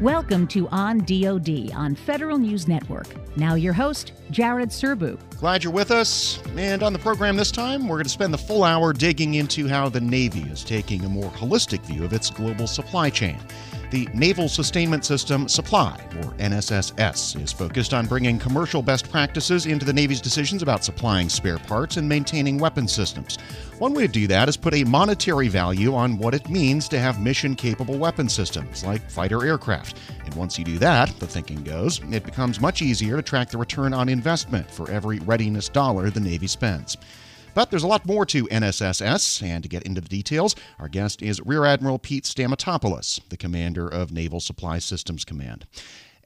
Welcome to On DoD on Federal News Network. Now, your host, Jared Serbu. Glad you're with us. And on the program this time, we're going to spend the full hour digging into how the Navy is taking a more holistic view of its global supply chain. The Naval Sustainment System Supply, or NSSS, is focused on bringing commercial best practices into the Navy's decisions about supplying spare parts and maintaining weapon systems. One way to do that is put a monetary value on what it means to have mission capable weapon systems, like fighter aircraft. And once you do that, the thinking goes, it becomes much easier to track the return on investment for every readiness dollar the Navy spends. But there's a lot more to NSSS, and to get into the details, our guest is Rear Admiral Pete Stamatopoulos, the commander of Naval Supply Systems Command.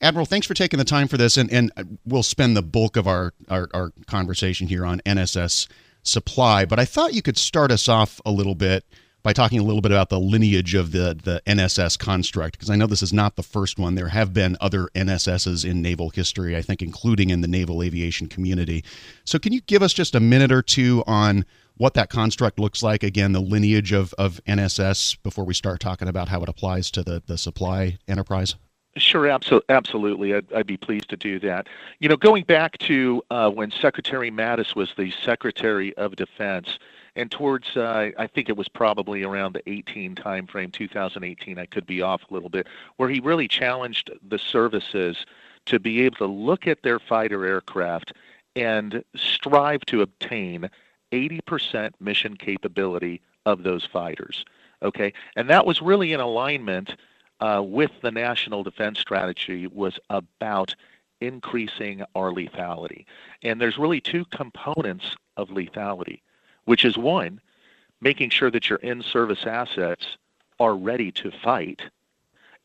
Admiral, thanks for taking the time for this, and, and we'll spend the bulk of our, our, our conversation here on NSS supply. But I thought you could start us off a little bit by talking a little bit about the lineage of the, the NSS construct, because I know this is not the first one. There have been other NSSs in naval history, I think, including in the naval aviation community. So, can you give us just a minute or two on what that construct looks like? Again, the lineage of, of NSS before we start talking about how it applies to the, the supply enterprise? Sure, absolutely. I'd, I'd, be pleased to do that. You know, going back to uh, when Secretary Mattis was the Secretary of Defense, and towards uh, I think it was probably around the 18 timeframe, 2018. I could be off a little bit, where he really challenged the services to be able to look at their fighter aircraft and strive to obtain 80% mission capability of those fighters. Okay, and that was really in alignment uh, with the national defense strategy. Was about increasing our lethality, and there's really two components of lethality which is one, making sure that your in service assets are ready to fight,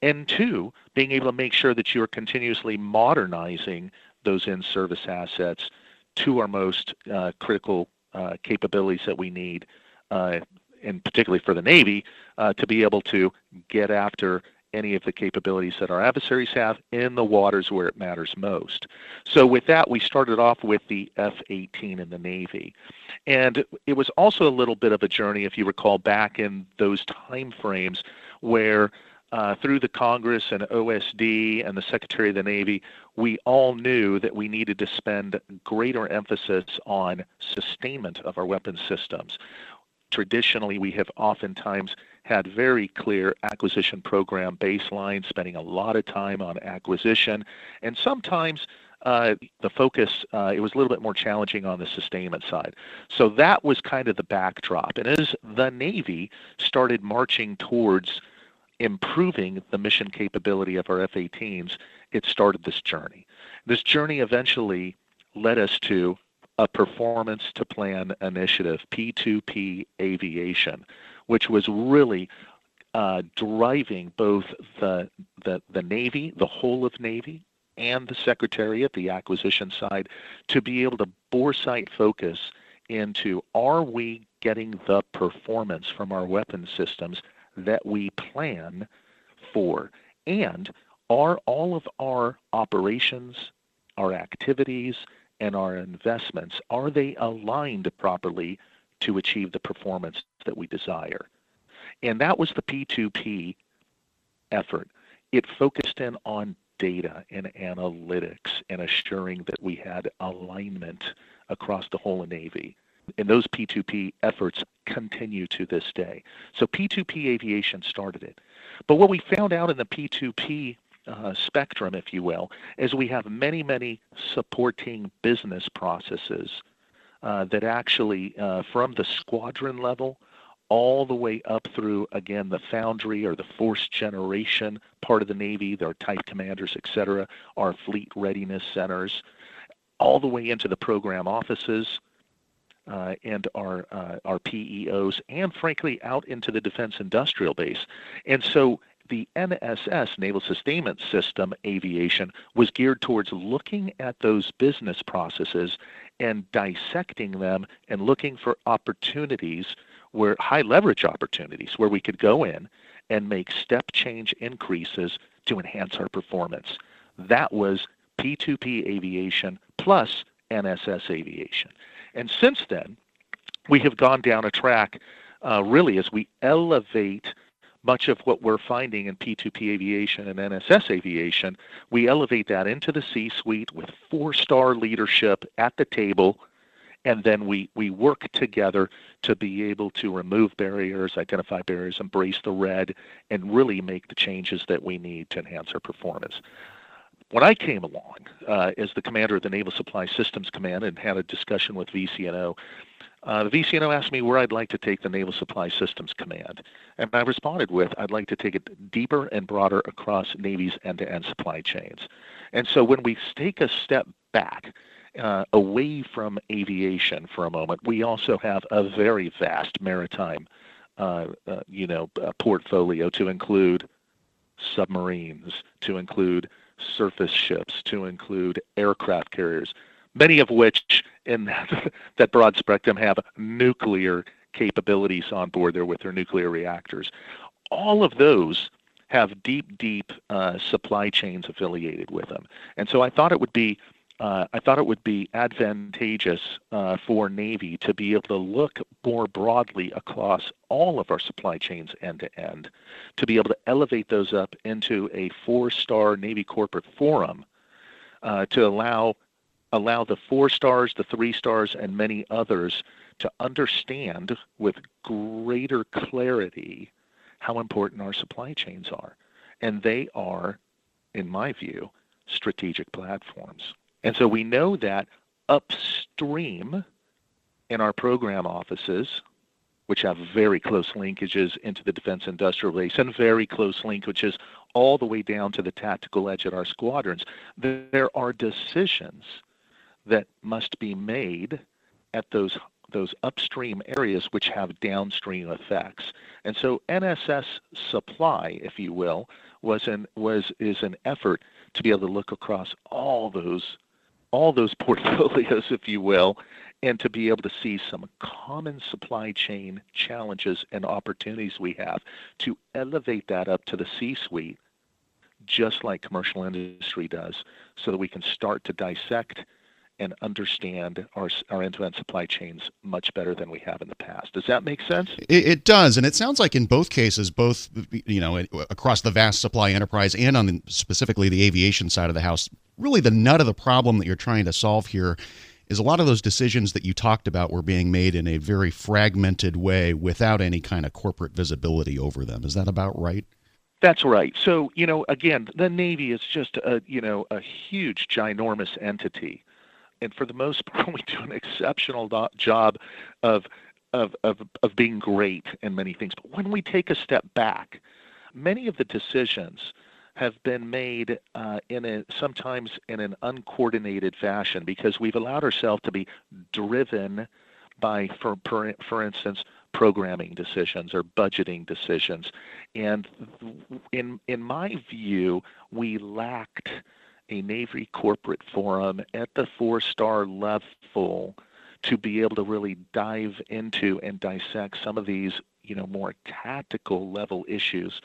and two, being able to make sure that you're continuously modernizing those in service assets to our most uh, critical uh, capabilities that we need, uh, and particularly for the Navy, uh, to be able to get after any of the capabilities that our adversaries have in the waters where it matters most. So, with that, we started off with the F 18 in the Navy. And it was also a little bit of a journey, if you recall, back in those time frames where uh, through the Congress and OSD and the Secretary of the Navy, we all knew that we needed to spend greater emphasis on sustainment of our weapons systems. Traditionally, we have oftentimes had very clear acquisition program baseline, spending a lot of time on acquisition, and sometimes uh, the focus uh, it was a little bit more challenging on the sustainment side. So that was kind of the backdrop. And as the Navy started marching towards improving the mission capability of our F-18s, it started this journey. This journey eventually led us to a performance to plan initiative, P2P Aviation, which was really uh, driving both the, the, the Navy, the whole of Navy, and the Secretariat, the acquisition side, to be able to boresight focus into are we getting the performance from our weapon systems that we plan for? And are all of our operations, our activities, and our investments, are they aligned properly to achieve the performance that we desire. And that was the P2P effort. It focused in on data and analytics and assuring that we had alignment across the whole Navy. And those P2P efforts continue to this day. So P2P aviation started it. But what we found out in the P2P uh, spectrum, if you will, is we have many, many supporting business processes uh, that actually, uh, from the squadron level all the way up through, again, the foundry or the force generation part of the Navy, their type commanders, et cetera, our fleet readiness centers, all the way into the program offices. Uh, and our uh, our PEOs, and frankly, out into the defense industrial base. And so the NSS, Naval Sustainment System Aviation, was geared towards looking at those business processes and dissecting them and looking for opportunities where high leverage opportunities where we could go in and make step change increases to enhance our performance. That was P2P aviation plus NSS aviation. And since then, we have gone down a track uh, really as we elevate much of what we're finding in P2P aviation and NSS aviation, we elevate that into the C suite with four star leadership at the table. And then we, we work together to be able to remove barriers, identify barriers, embrace the red, and really make the changes that we need to enhance our performance. When I came along uh, as the commander of the Naval Supply Systems Command and had a discussion with VCNO, uh, the VCNO asked me where I'd like to take the Naval Supply Systems Command, and I responded with, I'd like to take it deeper and broader across Navy's end-to-end supply chains. And so when we take a step back, uh, away from aviation for a moment, we also have a very vast maritime, uh, uh you know, uh, portfolio to include submarines, to include surface ships, to include aircraft carriers, many of which that, that broad spectrum have nuclear capabilities on board there with their nuclear reactors. All of those have deep, deep uh, supply chains affiliated with them, and so I thought it would be. Uh, I thought it would be advantageous uh, for Navy to be able to look more broadly across all of our supply chains end to end, to be able to elevate those up into a four star Navy corporate forum uh, to allow allow the four stars, the three stars, and many others to understand with greater clarity how important our supply chains are. And they are, in my view, strategic platforms. And so we know that upstream in our program offices, which have very close linkages into the defense industrial base and very close linkages all the way down to the tactical edge at our squadrons, there are decisions that must be made at those those upstream areas which have downstream effects. And so NSS supply, if you will, was an was is an effort to be able to look across all those all those portfolios, if you will, and to be able to see some common supply chain challenges and opportunities we have to elevate that up to the C-suite, just like commercial industry does, so that we can start to dissect and understand our, our end-to-end supply chains much better than we have in the past. Does that make sense? It, it does, and it sounds like in both cases, both you know across the vast supply enterprise and on the, specifically the aviation side of the house, really the nut of the problem that you're trying to solve here is a lot of those decisions that you talked about were being made in a very fragmented way without any kind of corporate visibility over them. Is that about right? That's right. So, you know, again, the Navy is just a, you know, a huge, ginormous entity and for the most part, we do an exceptional do- job of, of, of, of being great in many things. But when we take a step back, many of the decisions have been made uh, in a sometimes in an uncoordinated fashion because we've allowed ourselves to be driven by, for, for, for instance, programming decisions or budgeting decisions. And in in my view, we lacked a Navy corporate forum at the four star level to be able to really dive into and dissect some of these, you know, more tactical level issues,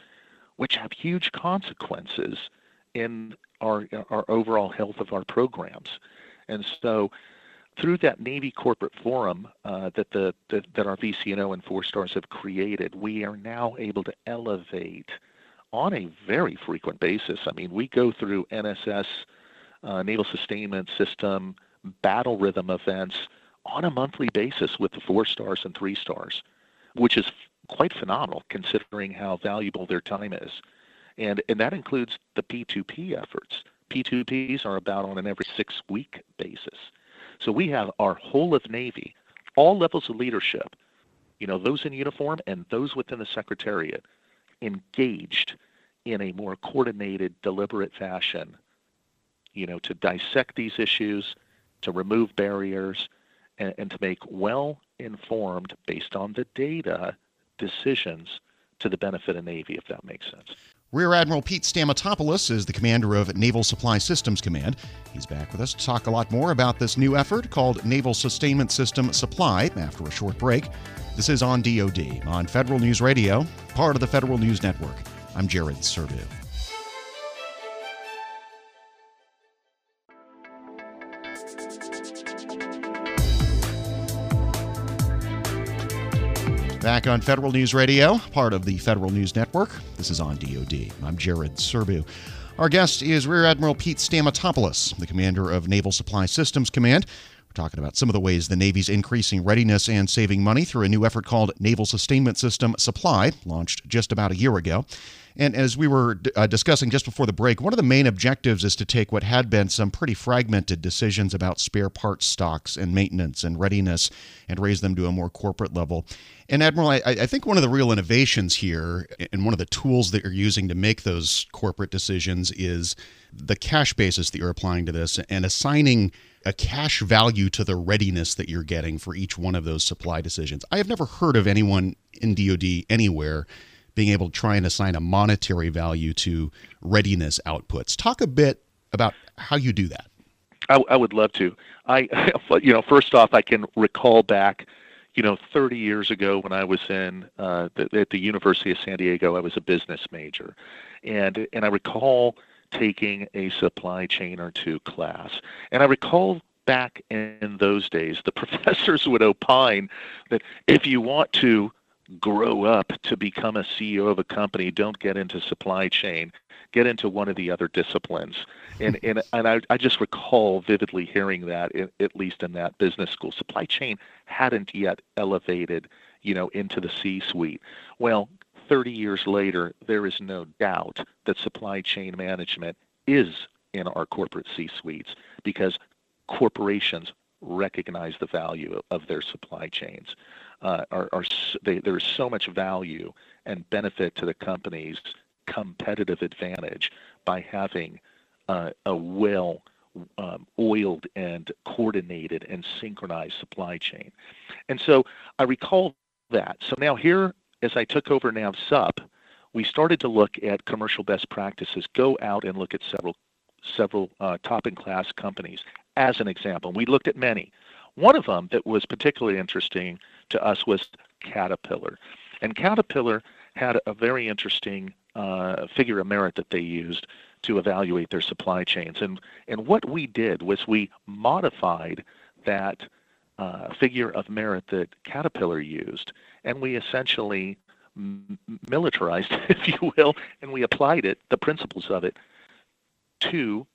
which have huge consequences in our our overall health of our programs. And so, through that Navy corporate forum uh, that the that, that our VCNO and four stars have created, we are now able to elevate on a very frequent basis. I mean, we go through NSS, uh, Naval Sustainment System, battle rhythm events on a monthly basis with the four stars and three stars, which is quite phenomenal considering how valuable their time is. And, and that includes the P2P efforts. P2Ps are about on an every six week basis. So we have our whole of Navy, all levels of leadership, you know, those in uniform and those within the Secretariat engaged in a more coordinated, deliberate fashion, you know, to dissect these issues, to remove barriers, and, and to make well informed, based on the data, decisions to the benefit of Navy, if that makes sense. Rear Admiral Pete Stamatopoulos is the commander of Naval Supply Systems Command. He's back with us to talk a lot more about this new effort called Naval Sustainment System Supply after a short break. This is on DoD on Federal News Radio, part of the Federal News Network. I'm Jared Serbu. Back on Federal News Radio, part of the Federal News Network. This is on DoD. I'm Jared Serbu. Our guest is Rear Admiral Pete Stamatopoulos, the commander of Naval Supply Systems Command. Talking about some of the ways the Navy's increasing readiness and saving money through a new effort called Naval Sustainment System Supply, launched just about a year ago. And as we were uh, discussing just before the break, one of the main objectives is to take what had been some pretty fragmented decisions about spare parts stocks and maintenance and readiness and raise them to a more corporate level. And Admiral, I, I, think one of the real innovations here and one of the tools that you're using to make those corporate decisions is the cash basis that you're applying to this and assigning a cash value to the readiness that you're getting for each one of those supply decisions. I have never heard of anyone in DoD anywhere being able to try and assign a monetary value to readiness outputs. Talk a bit about how you do that. I, I would love to. I, you know, first off, I can recall back, you know, 30 years ago when I was in uh, the, at the University of San Diego. I was a business major, and and I recall taking a supply chain or two class, and I recall back in those days, the professors would opine that if you want to grow up to become a CEO of a company, don't get into supply chain, get into one of the other disciplines. And and and I, I just recall vividly hearing that at least in that business school, supply chain hadn't yet elevated, you know, into the C-suite. Well, 30 years later, there is no doubt that supply chain management is in our corporate C-suites because corporations recognize the value of their supply chains uh, are, are they, there's so much value and benefit to the company's competitive advantage by having uh, a well um, oiled and coordinated and synchronized supply chain. And so I recall that. So now here, as I took over NAVSUP, we started to look at commercial best practices, go out and look at several several uh, top in class companies as an example. We looked at many. One of them that was particularly interesting to us was Caterpillar. And Caterpillar had a very interesting uh, figure of merit that they used to evaluate their supply chains. And, and what we did was we modified that uh, figure of merit that Caterpillar used, and we essentially militarized, if you will, and we applied it, the principles of it, to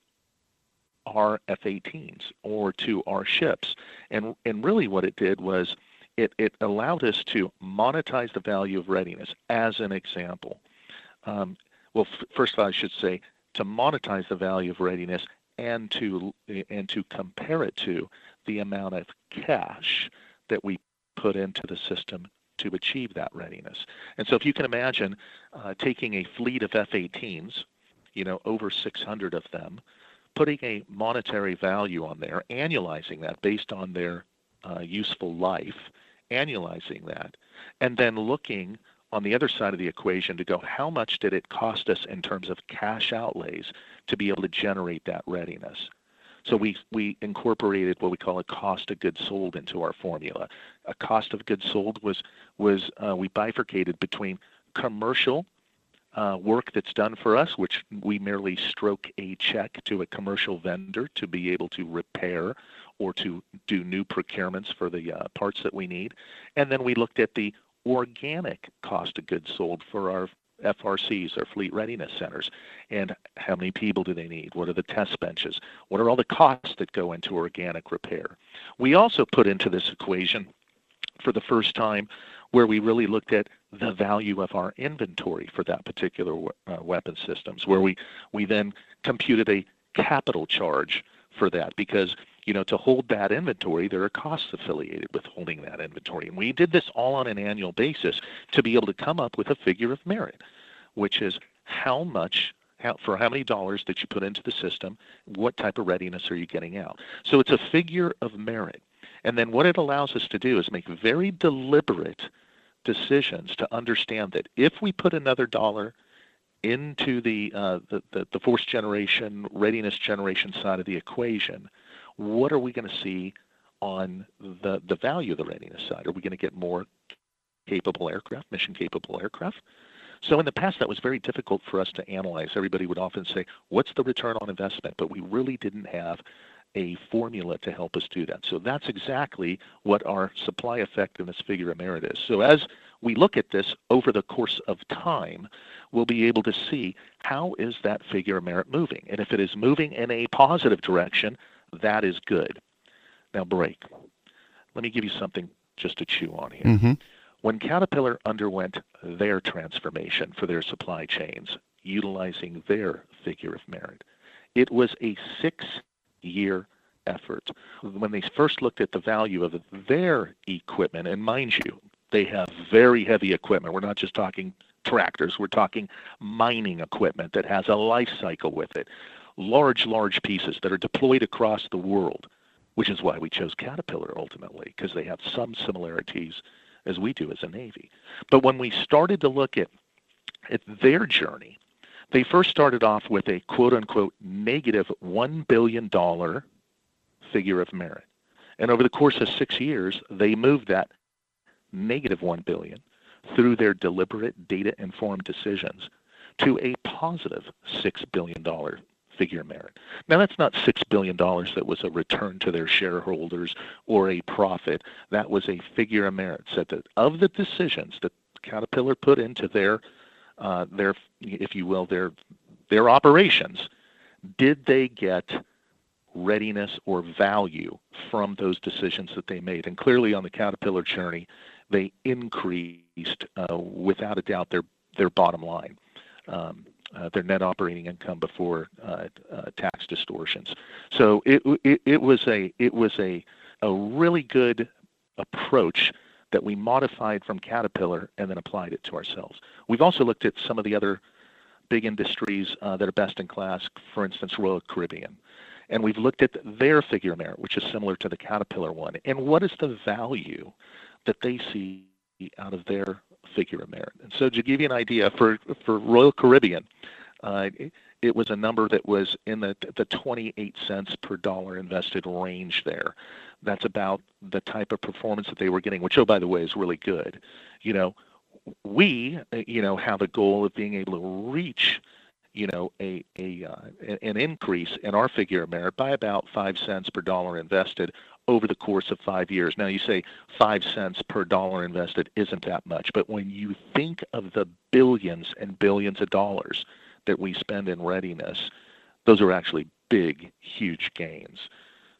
our F-18s or to our ships. And and really what it did was it, it allowed us to monetize the value of readiness as an example. Um, well, f- first of all, I should say to monetize the value of readiness and to and to compare it to the amount of cash that we put into the system to achieve that readiness. And so, if you can imagine uh, taking a fleet of F-18s, you know, over 600 of them, putting a monetary value on there, annualizing that based on their uh, useful life, annualizing that, and then looking on the other side of the equation to go, how much did it cost us in terms of cash outlays to be able to generate that readiness? So we, we incorporated what we call a cost of goods sold into our formula. A cost of goods sold was, was uh, we bifurcated between commercial uh, work that's done for us, which we merely stroke a check to a commercial vendor to be able to repair or to do new procurements for the uh, parts that we need. And then we looked at the organic cost of goods sold for our FRCs, our fleet readiness centers, and how many people do they need? What are the test benches? What are all the costs that go into organic repair? We also put into this equation for the first time where we really looked at the value of our inventory for that particular uh, weapon systems, where we, we then computed a capital charge for that because you know to hold that inventory there are costs affiliated with holding that inventory and we did this all on an annual basis to be able to come up with a figure of merit which is how much how, for how many dollars that you put into the system what type of readiness are you getting out so it's a figure of merit and then what it allows us to do is make very deliberate decisions to understand that if we put another dollar into the, uh, the, the, the force generation, readiness generation side of the equation, what are we going to see on the, the value of the readiness side? Are we going to get more capable aircraft, mission capable aircraft? So in the past, that was very difficult for us to analyze. Everybody would often say, what's the return on investment? But we really didn't have a formula to help us do that. So that's exactly what our supply effectiveness figure of merit is. So as we look at this over the course of time, we'll be able to see how is that figure of merit moving. And if it is moving in a positive direction, that is good. Now, break. Let me give you something just to chew on here. Mm-hmm. When Caterpillar underwent their transformation for their supply chains, utilizing their figure of merit, it was a six year effort. When they first looked at the value of their equipment, and mind you, they have very heavy equipment. We're not just talking tractors, we're talking mining equipment that has a life cycle with it. Large, large pieces that are deployed across the world, which is why we chose Caterpillar ultimately, because they have some similarities as we do as a Navy. But when we started to look at, at their journey, they first started off with a quote unquote negative $1 billion figure of merit. And over the course of six years, they moved that negative $1 billion through their deliberate data informed decisions to a positive $6 billion figure merit. Now, that's not $6 billion that was a return to their shareholders or a profit. That was a figure of merit. Said that of the decisions that Caterpillar put into their, uh, their, if you will, their, their operations, did they get readiness or value from those decisions that they made? And clearly on the Caterpillar journey, they increased, uh, without a doubt, their their bottom line, um, their net operating income before uh, uh tax distortions. So it, it it was a it was a a really good approach that we modified from Caterpillar and then applied it to ourselves. We've also looked at some of the other big industries uh, that are best in class, for instance, Royal Caribbean. And we've looked at their figure merit, which is similar to the Caterpillar one. And what is the value that they see out of their figure of merit. And so, to give you an idea, for for Royal Caribbean, uh, it, it was a number that was in the the 28 cents per dollar invested range there. That's about the type of performance that they were getting, which, oh, by the way, is really good. You know, we, you know, have a goal of being able to reach you know, a, a uh, an increase in our figure of merit by about five cents per dollar invested over the course of five years. Now, you say five cents per dollar invested isn't that much, but when you think of the billions and billions of dollars that we spend in readiness, those are actually big, huge gains.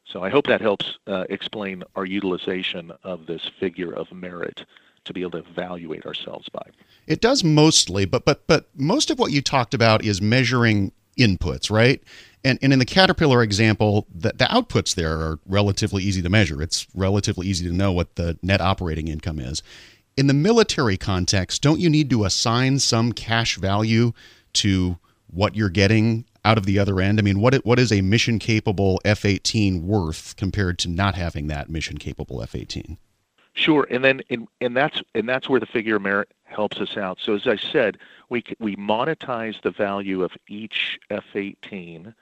So I hope that helps uh, explain our utilization of this figure of merit to be able to evaluate ourselves by. It does mostly, but but but most of what you talked about is measuring inputs, right? And, and in the Caterpillar example, the, the outputs there are relatively easy to measure. It's relatively easy to know what the net operating income is. In the military context, don't you need to assign some cash value to what you're getting out of the other end? I mean, what what is a mission capable F-18 worth compared to not having that mission capable F-18? Sure, and then and, and that's and that's where the figure of merit helps us out. So as I said, we we monetize the value of each F-18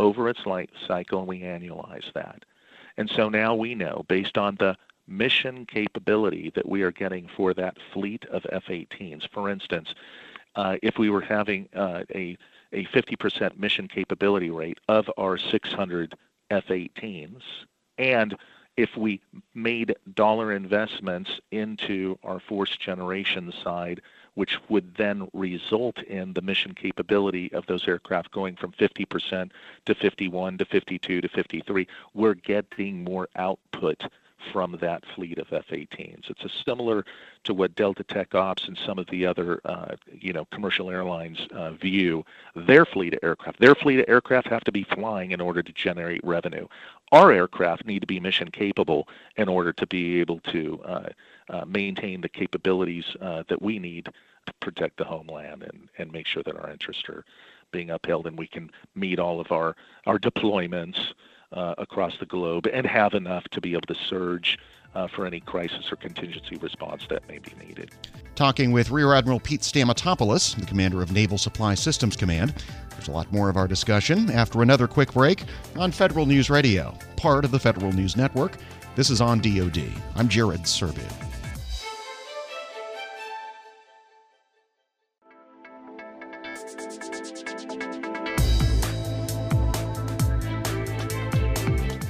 over its life cycle and we annualize that. And so now we know, based on the mission capability that we are getting for that fleet of F-18s, for instance, uh, if we were having uh, a a 50% mission capability rate of our 600 F-18s, and if we made dollar investments into our force generation side which would then result in the mission capability of those aircraft going from 50% to 51 to 52 to 53. We're getting more output from that fleet of F-18s. It's similar to what Delta Tech Ops and some of the other, uh, you know, commercial airlines uh, view their fleet of aircraft. Their fleet of aircraft have to be flying in order to generate revenue. Our aircraft need to be mission capable in order to be able to uh, uh maintain the capabilities uh, that we need to protect the homeland and, and make sure that our interests are being upheld and we can meet all of our, our deployments uh, across the globe and have enough to be able to surge uh, for any crisis or contingency response that may be needed. Talking with Rear Admiral Pete Stamatopoulos, the commander of Naval Supply Systems Command. There's a lot more of our discussion after another quick break on Federal News Radio, part of the Federal News Network. This is on DoD. I'm Jared Serbu.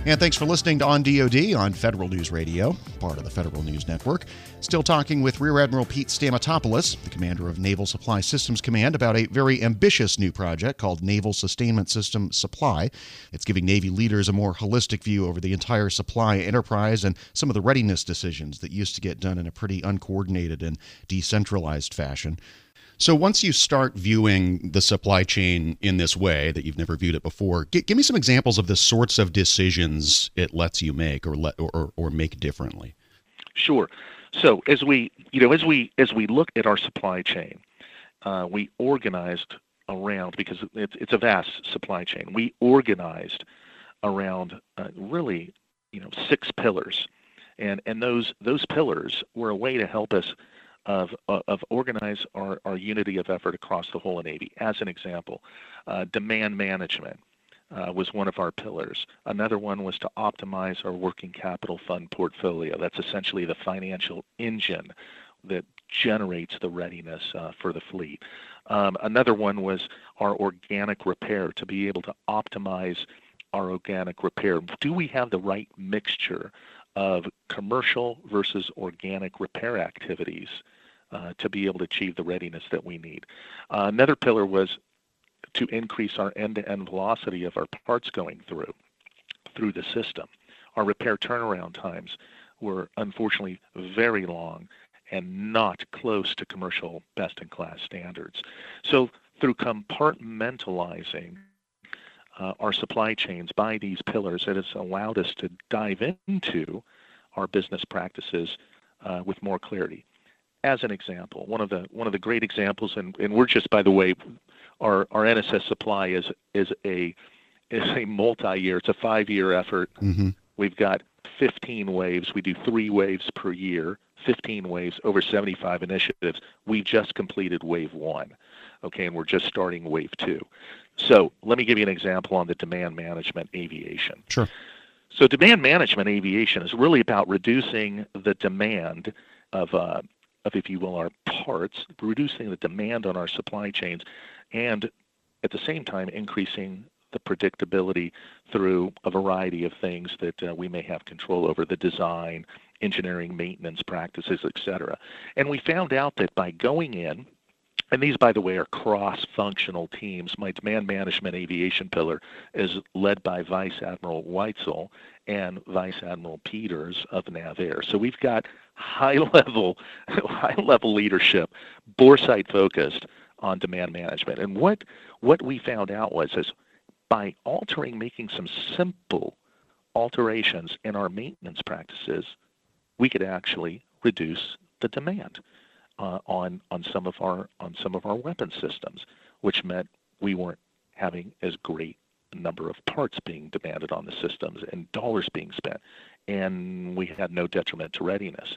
And thanks for listening to On DoD on Federal News Radio, part of the Federal News Network. Still talking with Rear Admiral Pete Stamatopoulos, the commander of Naval Supply Systems Command, about a very ambitious new project called Naval Sustainment System Supply. It's giving Navy leaders a more holistic view over the entire supply enterprise and some of the readiness decisions that used to get done in a pretty uncoordinated and decentralized fashion. So once you start viewing the supply chain in this way that you've never viewed it before, g- give me some examples of the sorts of decisions it lets you make or let or, or make differently. Sure. So as we you know as we as we look at our supply chain, uh, we organized around because it's it's a vast supply chain. We organized around uh, really you know six pillars, and and those those pillars were a way to help us of, of organize our, our unity of effort across the whole Navy. As an example, uh, demand management uh, was one of our pillars. Another one was to optimize our working capital fund portfolio. That's essentially the financial engine that generates the readiness uh, for the fleet. Um, another one was our organic repair to be able to optimize our organic repair. Do we have the right mixture of commercial versus organic repair activities uh, to be able to achieve the readiness that we need. Uh, another pillar was to increase our end-to-end velocity of our parts going through through the system. Our repair turnaround times were unfortunately very long and not close to commercial best-in-class standards. So through compartmentalizing uh, our supply chains by these pillars, it has allowed us to dive into our business practices uh, with more clarity as an example, one of the one of the great examples, and, and we're just by the way, our our NSS supply is is a is a multi-year. It's a five-year effort. Mm-hmm. We've got 15 waves. We do three waves per year. 15 waves over 75 initiatives. We just completed wave one, okay, and we're just starting wave two. So let me give you an example on the demand management aviation. Sure. So demand management aviation is really about reducing the demand of uh, of, if you will, our parts, reducing the demand on our supply chains, and at the same time increasing the predictability through a variety of things that uh, we may have control over the design, engineering, maintenance practices, etc. And we found out that by going in, and these, by the way, are cross-functional teams. My demand management aviation pillar is led by Vice Admiral Whitesell and Vice Admiral Peters of NAVAIR. So we've got high level, high level leadership, boresight focused on demand management. And what what we found out was is by altering, making some simple alterations in our maintenance practices, we could actually reduce the demand uh, on on some of our on some of our weapon systems, which meant we weren't having as great a number of parts being demanded on the systems and dollars being spent and we had no detriment to readiness.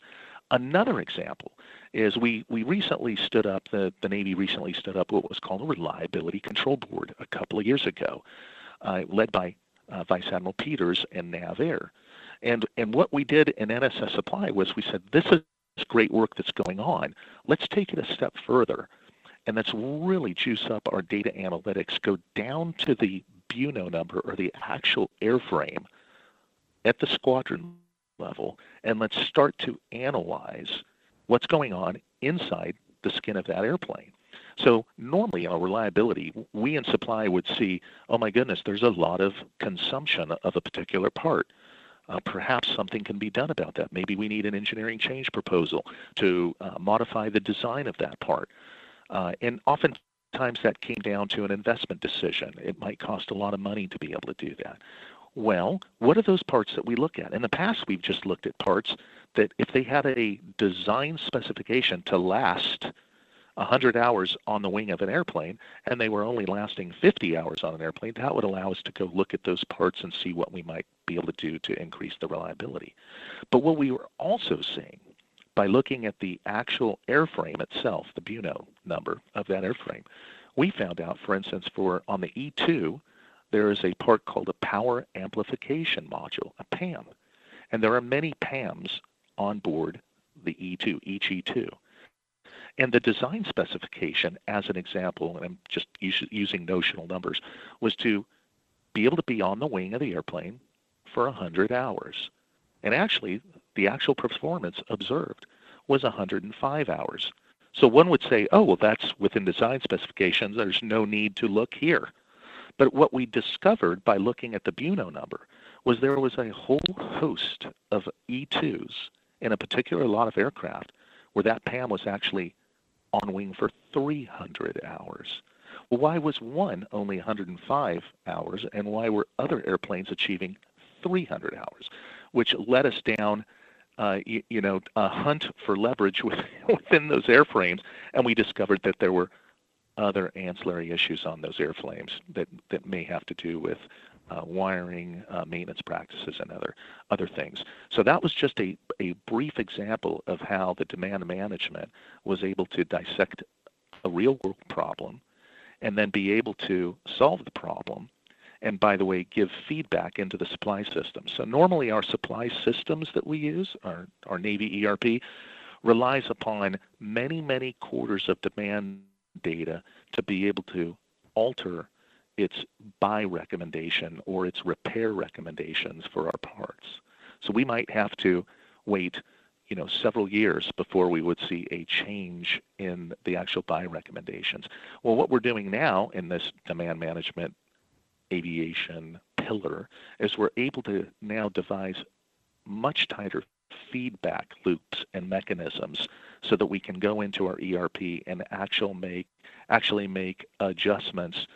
Another example is we, we recently stood up, the, the Navy recently stood up what was called a Reliability Control Board a couple of years ago, uh, led by uh, Vice Admiral Peters and NAVAIR. And, and what we did in NSS Supply was we said, this is great work that's going on. Let's take it a step further. And let's really juice up our data analytics, go down to the BUNO number or the actual airframe at the squadron level and let's start to analyze what's going on inside the skin of that airplane. So normally on reliability, we in supply would see, oh my goodness, there's a lot of consumption of a particular part. Uh, perhaps something can be done about that. Maybe we need an engineering change proposal to uh, modify the design of that part. Uh, and oftentimes that came down to an investment decision. It might cost a lot of money to be able to do that. Well, what are those parts that we look at? In the past, we've just looked at parts that if they had a design specification to last 100 hours on the wing of an airplane and they were only lasting 50 hours on an airplane, that would allow us to go look at those parts and see what we might be able to do to increase the reliability. But what we were also seeing by looking at the actual airframe itself, the BUNO number of that airframe, we found out, for instance, for on the E2, there is a part called a power amplification module, a PAM. And there are many PAMs on board the E2, each E2. And the design specification, as an example, and I'm just using notional numbers, was to be able to be on the wing of the airplane for 100 hours. And actually, the actual performance observed was 105 hours. So one would say, oh, well, that's within design specifications. There's no need to look here. But what we discovered by looking at the Buno number was there was a whole host of E2s in a particular lot of aircraft where that PAM was actually on wing for 300 hours. Well, why was one only 105 hours, and why were other airplanes achieving 300 hours, which led us down, uh, you, you, know, a hunt for leverage within those airframes, and we discovered that there were other ancillary issues on those airframes that, that may have to do with uh, wiring, uh, maintenance practices, and other other things. So that was just a, a brief example of how the demand management was able to dissect a real world problem and then be able to solve the problem and by the way give feedback into the supply system so normally our supply systems that we use our, our navy erp relies upon many many quarters of demand data to be able to alter its buy recommendation or its repair recommendations for our parts. So we might have to wait, you know, several years before we would see a change in the actual buy recommendations. Well, what we're doing now in this demand management aviation pillar is we're able to now devise much tighter feedback loops and mechanisms so that we can go into our ERP and actual make actually make adjustments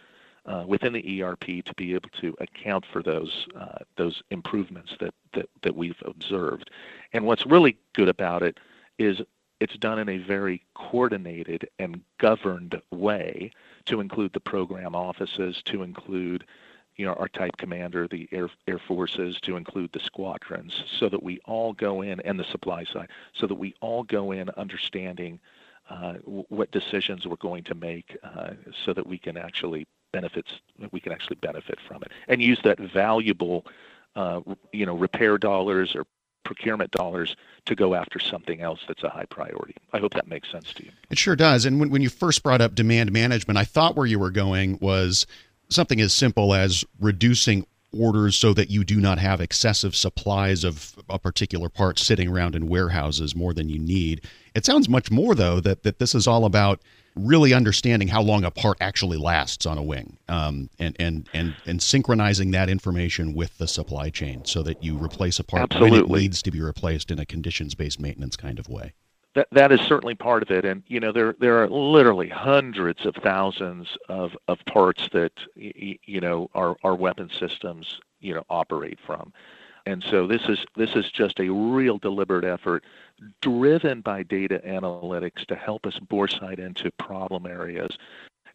uh, within the ERP to be able to account for those uh, those improvements that, that that we've observed. And what's really good about it is it's done in a very coordinated and governed way to include the program offices, to include you know our type commander, the air air forces, to include the squadrons, so that we all go in and the supply side, so that we all go in understanding uh, what decisions we're going to make, uh, so that we can actually benefits we can actually benefit from it and use that valuable uh, you know repair dollars or procurement dollars to go after something else that's a high priority. I hope that makes sense to you. It sure does. And when, when you first brought up demand management, I thought where you were going was something as simple as reducing orders so that you do not have excessive supplies of a particular part sitting around in warehouses more than you need. It sounds much more though that that this is all about really understanding how long a part actually lasts on a wing um, and, and, and, and synchronizing that information with the supply chain so that you replace a part Absolutely. when it needs to be replaced in a conditions-based maintenance kind of way. That, that is certainly part of it. And, you know, there, there are literally hundreds of thousands of, of parts that, you know, our, our weapon systems, you know, operate from. And so this is this is just a real deliberate effort driven by data analytics to help us bore sight into problem areas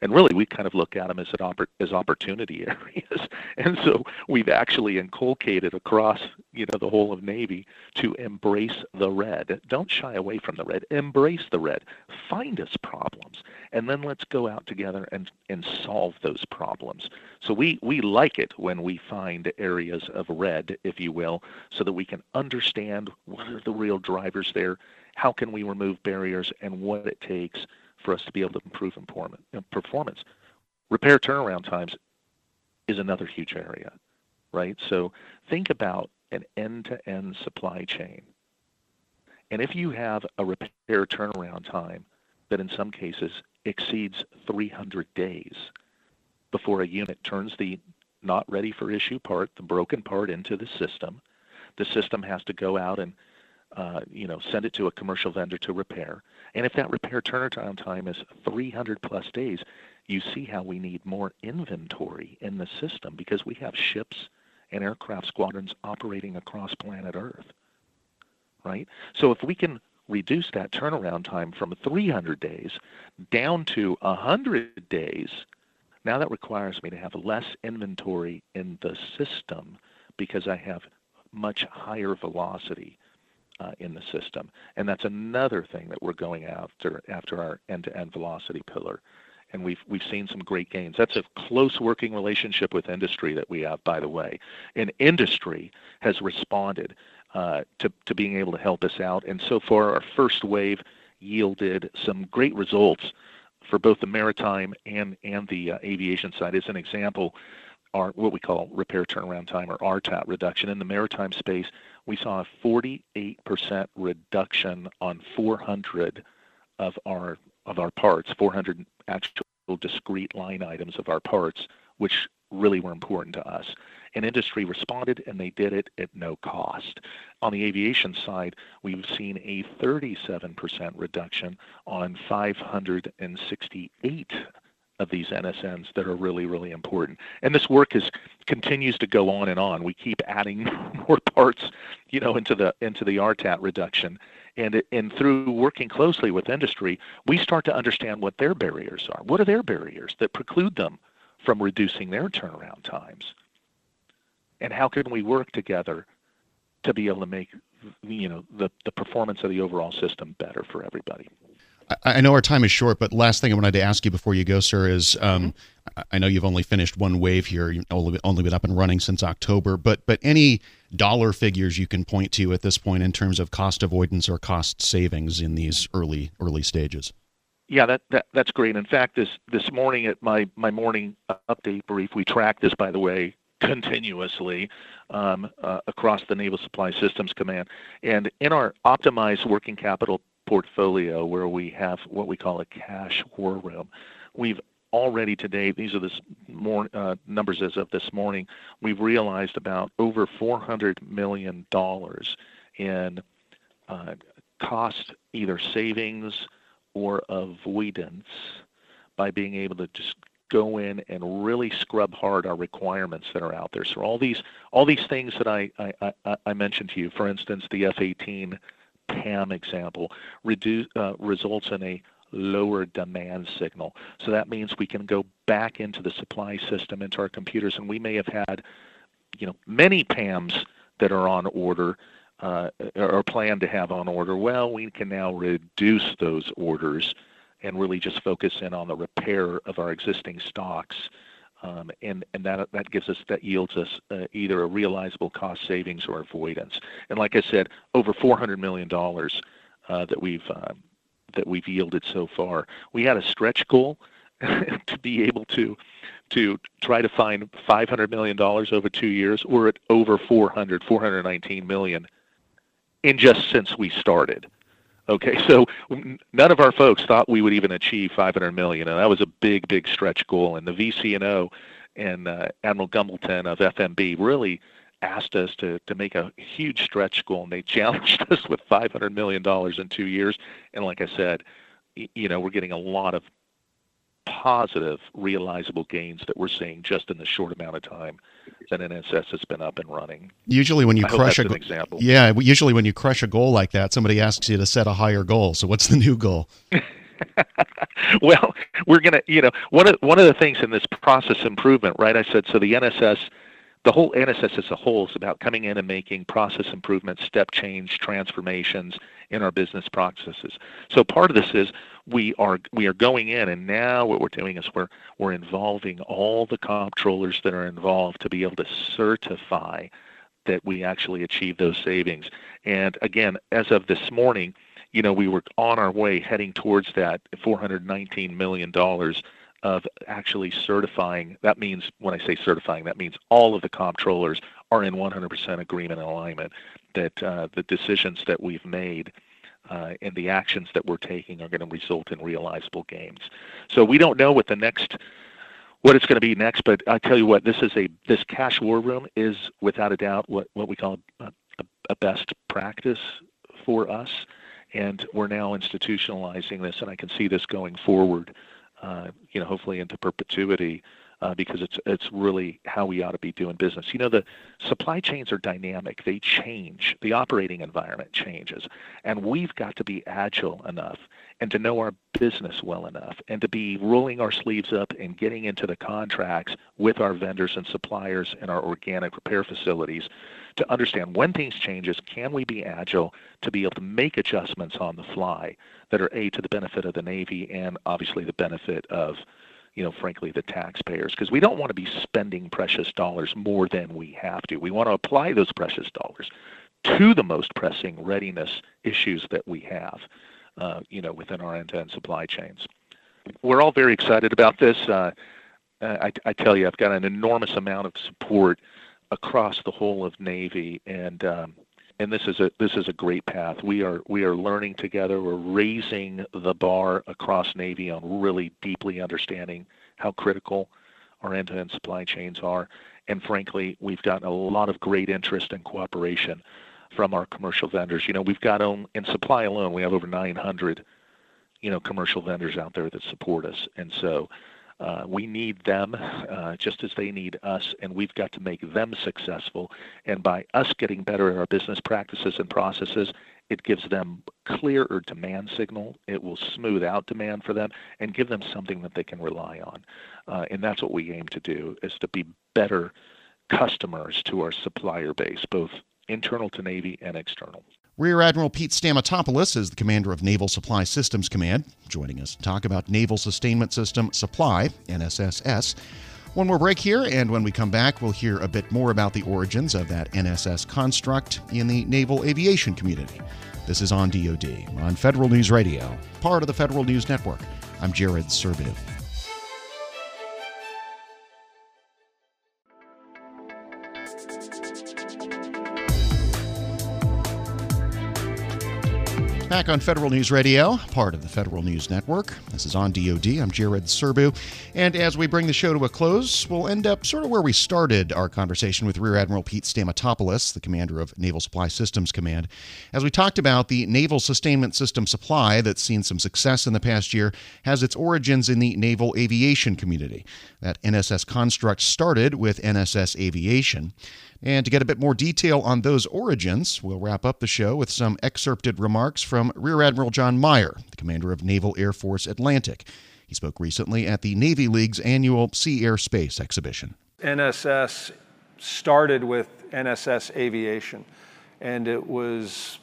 and really we kind of look at them as oppor- as opportunity areas. And so we've actually inculcated across you know the whole of navy to embrace the red. Don't shy away from the red. Embrace the red. Find us problems. And then let's go out together and and solve those problems. So we we like it when we find areas of red if you will so that we can understand what are the real drivers there how can we remove barriers and what it takes for us to be able to improve performance. Repair turnaround times is another huge area, right? So think about an end-to-end supply chain. And if you have a repair turnaround time that in some cases exceeds 300 days before a unit turns the not ready for issue part, the broken part into the system, the system has to go out and uh, you know, send it to a commercial vendor to repair. And if that repair turnaround time is 300 plus days, you see how we need more inventory in the system because we have ships and aircraft squadrons operating across planet Earth, right? So if we can reduce that turnaround time from 300 days down to 100 days, now that requires me to have less inventory in the system because I have much higher velocity uh, in the system. And that's another thing that we're going after after our end-to-end velocity pillar. And we've we've seen some great gains. That's a close working relationship with industry that we have, by the way. And industry has responded uh, to to being able to help us out. And so far, our first wave yielded some great results for both the maritime and and the uh, aviation side. As an example, our what we call repair turnaround time or RTAT reduction. In the maritime space, we saw a 48% reduction on 400 of our of our parts, 400 actual discrete line items of our parts, which really were important to us. And industry responded and they did it at no cost. On the aviation side, we've seen a 37% reduction on 568 of these NSNs that are really, really important. And this work is continues to go on and on. We keep adding more parts, you know, into the into the RTAT reduction. And and through working closely with industry, we start to understand what their barriers are. What are their barriers that preclude them from reducing their turnaround times? And how can we work together to be able to make you know the, the performance of the overall system better for everybody? I know our time is short, but last thing I wanted to ask you before you go, sir, is um, mm-hmm. I know you've only finished one wave here, you've only, only been up and running since October, but but any dollar figures you can point to at this point in terms of cost avoidance or cost savings in these early early stages? Yeah, that, that that's great. In fact, this this morning at my my morning update brief, we track this, by the way, continuously um, uh, across the Naval Supply Systems Command. And in our optimized working capital portfolio where we have what we call a cash war room. We've already today, these are the more uh, numbers as of this morning, we've realized about over $400 million in uh, cost, either savings or avoidance, by being able to just go in and really scrub hard our requirements that are out there. So all these all these things that I I, I mentioned to you, for instance, the F-18 PAM example reduce, uh, results in a lower demand signal. So that means we can go back into the supply system, into our computers, and we may have had, you know, many PAMs that are on order uh, or planned to have on order. Well, we can now reduce those orders and really just focus in on the repair of our existing stocks and and that that gives us that yields us uh, either a realizable cost savings or avoidance. And like I said, over 400 million dollars uh, that we've uh, that we've yielded so far. We had a stretch goal to be able to to try to find 500 million dollars over two years. We're at over 400, 419 million in just since we started. Okay, so none of our folks thought we would even achieve 500 million, and that was a big, big stretch goal. And the VCNO and O and uh, Admiral Gumbleton of FMB really asked us to to make a huge stretch goal, and they challenged us with 500 million dollars in two years. And like I said, you know, we're getting a lot of positive realizable gains that we're seeing just in the short amount of time that NSS has been up and running. Usually, when you I crush a goal, example, yeah, usually when you crush a goal like that, somebody asks you to set a higher goal. So, what's the new goal? well, we're gonna, you know, one of one of the things in this process improvement, right? I said so. The NSS the whole NSS as a whole is about coming in and making process improvements, step change transformations in our business processes. So part of this is we are we are going in and now what we're doing is we're we're involving all the comptrollers that are involved to be able to certify that we actually achieve those savings. And again, as of this morning, you know, we were on our way heading towards that 419 million dollars of actually certifying. That means when I say certifying, that means all of the comptrollers are in 100% agreement and alignment that uh, the decisions that we've made uh, and the actions that we're taking are going to result in realizable gains. So we don't know what the next what it's going to be next, but I tell you what, this is a this cash war room is without a doubt what what we call a, a, best practice for us, and we're now institutionalizing this, and I can see this going forward uh, you know, hopefully into perpetuity, uh, because it's it's really how we ought to be doing business. You know, the supply chains are dynamic; they change. The operating environment changes, and we've got to be agile enough and to know our business well enough, and to be rolling our sleeves up and getting into the contracts with our vendors and suppliers and our organic repair facilities to understand when things changes, can we be agile to be able to make adjustments on the fly that are a to the benefit of the Navy and obviously the benefit of, you know, frankly, the taxpayers because we don't want to be spending precious dollars more than we have to. We want to apply those precious dollars to the most pressing readiness issues that we have, uh, you know, within our end-to-end supply chains. We're all very excited about this. Uh, I, I, tell you, I've got an enormous amount of support across the whole of Navy, and um, and this is a this is a great path. We are we are learning together. We're raising the bar across Navy on really deeply understanding how critical our end-to-end supply chains are, and frankly, we've gotten a lot of great interest and cooperation from our commercial vendors. You know, we've got on in supply alone, we have over 900 you know commercial vendors out there that support us, and so uh, we need them uh, just as they need us, and we've got to make them successful. And by us getting better at our business practices and processes, it gives them clearer demand signal. It will smooth out demand for them and give them something that they can rely on. Uh, and that's what we aim to do: is to be better customers to our supplier base, both internal to Navy and external. Rear Admiral Pete Stamatopoulos is the commander of Naval Supply Systems Command, joining us to talk about Naval Sustainment System Supply, NSSS. One more break here, and when we come back, we'll hear a bit more about the origins of that NSS construct in the naval aviation community. This is on DoD, on Federal News Radio, part of the Federal News Network. I'm Jared Serbu. Back on Federal News Radio, part of the Federal News Network. This is on DoD. I'm Jared Serbu. And as we bring the show to a close, we'll end up sort of where we started our conversation with Rear Admiral Pete Stamatopoulos, the commander of Naval Supply Systems Command. As we talked about, the Naval Sustainment System supply that's seen some success in the past year has its origins in the naval aviation community. That NSS construct started with NSS Aviation. And to get a bit more detail on those origins, we'll wrap up the show with some excerpted remarks from Rear Admiral John Meyer, the commander of Naval Air Force Atlantic. He spoke recently at the Navy League's annual Sea Air Space exhibition. NSS started with NSS Aviation, and it was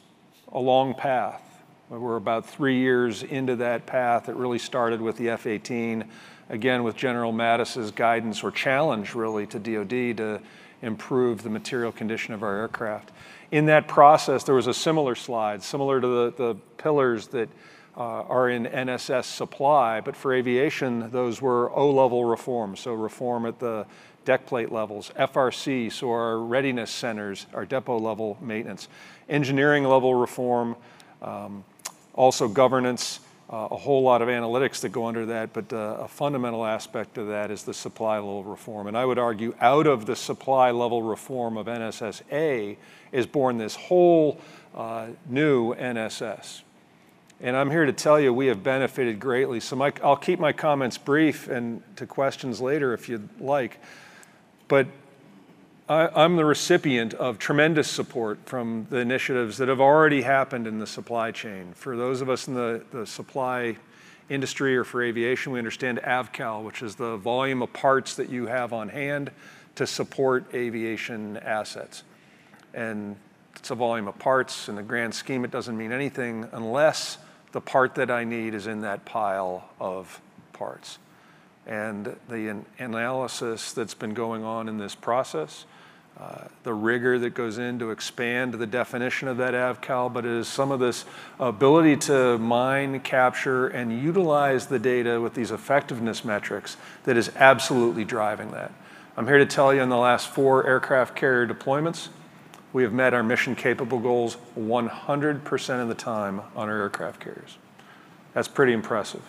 a long path. We're about three years into that path. It really started with the F 18, again, with General Mattis's guidance or challenge, really, to DoD to improve the material condition of our aircraft. In that process, there was a similar slide, similar to the, the pillars that uh, are in NSS supply, but for aviation, those were O-level reforms, so reform at the deck plate levels, FRC, so our readiness centers, our depot level maintenance, engineering level reform, um, also governance, uh, a whole lot of analytics that go under that, but uh, a fundamental aspect of that is the supply level reform. And I would argue out of the supply level reform of NSSA is born this whole uh, new NSS. And I'm here to tell you we have benefited greatly. So my, I'll keep my comments brief and to questions later if you'd like. But I, am the recipient of tremendous support from the initiatives that have already happened in the supply chain. For those of us in the, the supply industry or for aviation, we understand AVCAL, which is the volume of parts that you have on hand to support aviation assets. And it's a volume of parts. In the grand scheme, it doesn't mean anything unless the part that I need is in that pile of parts. And the analysis that's been going on in this process uh, the rigor that goes in to expand the definition of that AVCAL, but it is some of this ability to mine, capture, and utilize the data with these effectiveness metrics that is absolutely driving that. I'm here to tell you in the last four aircraft carrier deployments, we have met our mission capable goals 100% of the time on our aircraft carriers. That's pretty impressive.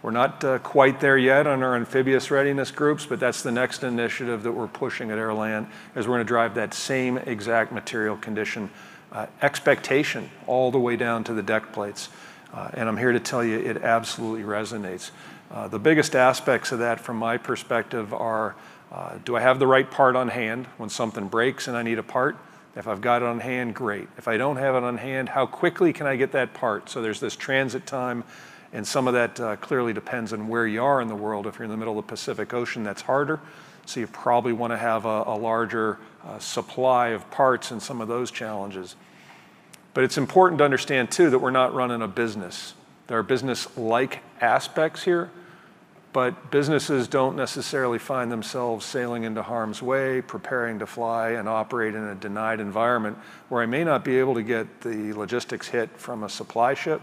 We're not uh, quite there yet on our amphibious readiness groups, but that's the next initiative that we're pushing at AIRLANT, is we're going to drive that same exact material condition uh, expectation all the way down to the deck plates. Uh, and I'm here to tell you it absolutely resonates. The biggest aspects of that from my perspective are, do I have the right part on hand when something breaks and I need a part? If I've got it on hand, great. If I don't have it on hand, how quickly can I get that part? So there's this transit time and some of that uh, clearly depends on where you are in the world. If you're in the middle of the Pacific Ocean, that's harder. So you probably want to have a, a larger uh, supply of parts and some of those challenges. But it's important to understand, too, that we're not running a business. There are business like aspects here, but businesses don't necessarily find themselves sailing into harm's way, preparing to fly and operate in a denied environment where I may not be able to get the logistics hit from a supply ship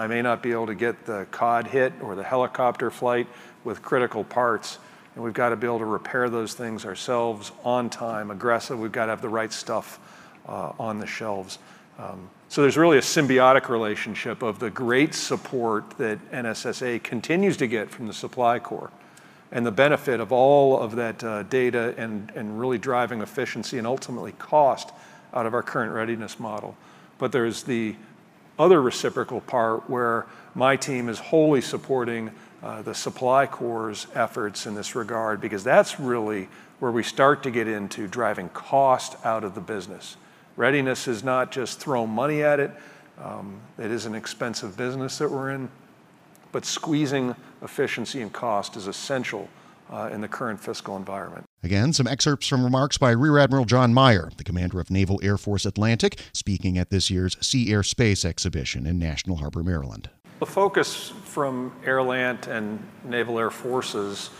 I may not be able to get the COD hit or the helicopter flight with critical parts. and we've got to be able to repair those things ourselves on time, aggressive. We've got to have the right stuff uh, on the shelves. Um, so there's really a symbiotic relationship of the great support that NSSA continues to get from the supply corps and the benefit of all of that uh, data and, and really driving efficiency and ultimately cost out of our current readiness model. But there's the other reciprocal part where my team is wholly supporting uh, the supply corps' efforts in this regard because that's really where we start to get into driving cost out of the business. Readiness is not just throw money at it. Um, it is an expensive business that we're in, but squeezing efficiency and cost is essential uh, in the current fiscal environment. Again, some excerpts from remarks by Rear Admiral John Meyer, the commander of Naval Air Force Atlantic, speaking at this year's Sea Air Space exhibition in National Harbor, Maryland. The focus from AIRLANT and Naval Air Forces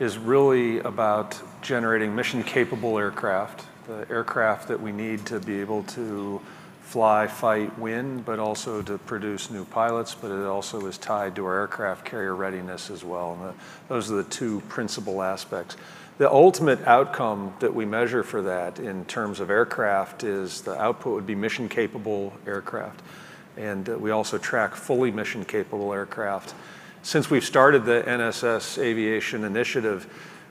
is really about generating mission capable aircraft, the aircraft that we need to be able to fly, fight, win, but also to produce new pilots, but it also is tied to our aircraft carrier readiness as well. And the, those are the two principal aspects. The ultimate outcome that we measure for that in terms of aircraft is the output would be mission capable aircraft. And uh, we also track fully mission capable aircraft. Since we've started the NSS Aviation Initiative,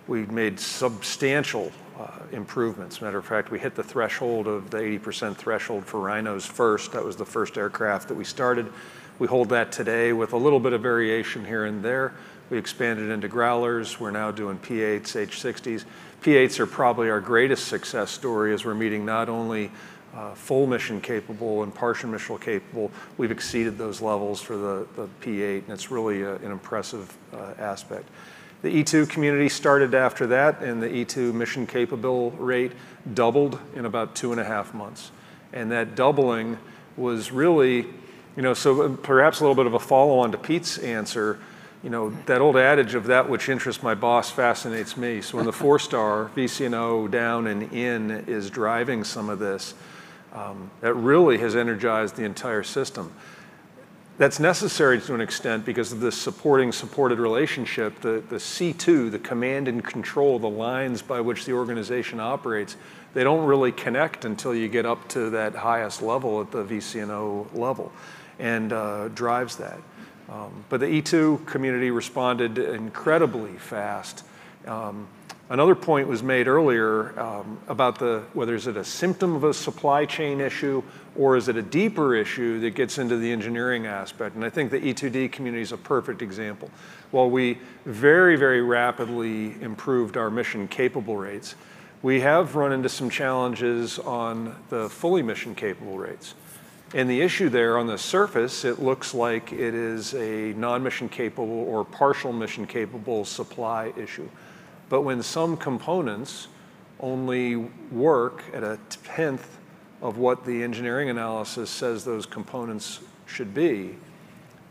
we've made substantial uh, improvements. Matter of fact, we hit the threshold of the 80% threshold for Rhinos first. That was the first aircraft that we started. We hold that today with a little bit of variation here and there. We expanded into Growlers. We're now doing P8s, H60s. P8s are probably our greatest success story as we're meeting not only uh, full mission capable and partial mission capable. We've exceeded those levels for the, the P8, and it's really a, an impressive uh, aspect. The E2 community started after that, and the E2 mission capable rate doubled in about two and a half months. And that doubling was really, you know, so perhaps a little bit of a follow on to Pete's answer. You know, that old adage of that which interests my boss fascinates me. So when the four star VCNO down and in is driving some of this, um, that really has energized the entire system. That's necessary to an extent because of this supporting supported relationship. The, the C2, the command and control, the lines by which the organization operates, they don't really connect until you get up to that highest level at the VCNO level and uh, drives that. Um, but the E2 community responded incredibly fast. Um, Another point was made earlier um, about the whether is it a symptom of a supply chain issue or is it a deeper issue that gets into the engineering aspect? And I think the E2D community is a perfect example. While we very, very rapidly improved our mission capable rates, we have run into some challenges on the fully mission capable rates. And the issue there on the surface, it looks like it is a non mission capable or partial mission capable supply issue. But when some components only work at a tenth of what the engineering analysis says those components should be,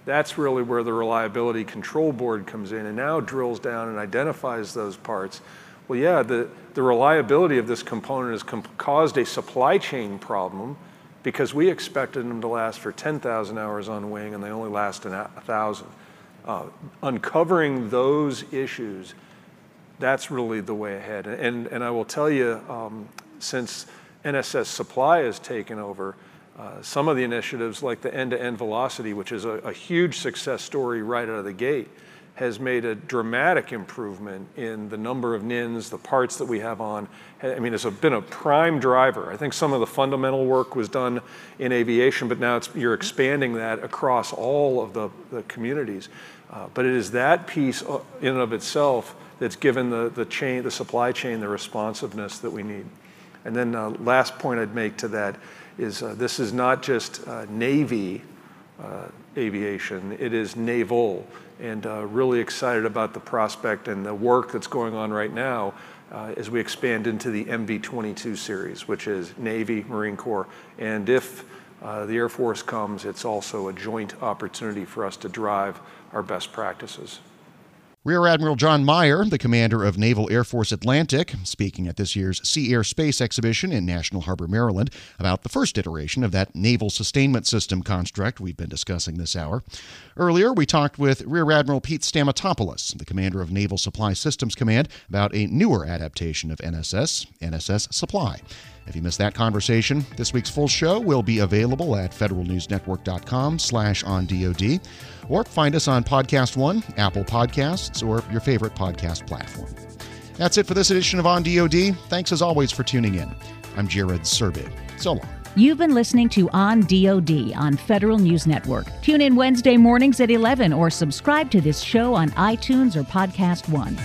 that's really where the reliability control board comes in and now drills down and identifies those parts. Well, yeah, the, the reliability of this component has caused a supply chain problem because we expected them to last for 10,000 hours on wing and they only last a 1,000. Uh, uncovering those issues that's really the way ahead. And, and I will tell you, um, since NSS Supply has taken over, uh, some of the initiatives like the end-to-end velocity, which is a, a, huge success story right out of the gate, has made a dramatic improvement in the number of NINs, the parts that we have on. I mean, it's been a prime driver. I think some of the fundamental work was done in aviation, but now you're expanding that across all of the, the communities. Uh, but it is that piece uh, in and of itself that's given the, the chain, the supply chain, the responsiveness that we need. And then uh, last point I'd make to that is uh, this is not just uh, Navy uh, aviation, it is naval. And uh, really excited about the prospect and the work that's going on right now uh, as we expand into the MV-22 series, which is Navy, Marine Corps. And if the Air Force comes, it's also a joint opportunity for us to drive our best practices. Rear Admiral John Meyer, the commander of Naval Air Force Atlantic, speaking at this year's Sea Air Space exhibition in National Harbor, Maryland, about the first iteration of that naval sustainment system construct we've been discussing this hour. Earlier, we talked with Rear Admiral Pete Stamatopoulos, the commander of Naval Supply Systems Command, about a newer adaptation of NSS, NSS Supply. If you missed that conversation, this week's full show will be available at federalnewsnetwork.com slash on DOD, or find us on Podcast One, Apple Podcasts, or your favorite podcast platform. That's it for this edition of On DOD. Thanks as always for tuning in. I'm Jared Serbu. So long. You've been listening to On DoD on Federal News Network. Tune in Wednesday mornings at 11 or subscribe to this show on iTunes or Podcast One.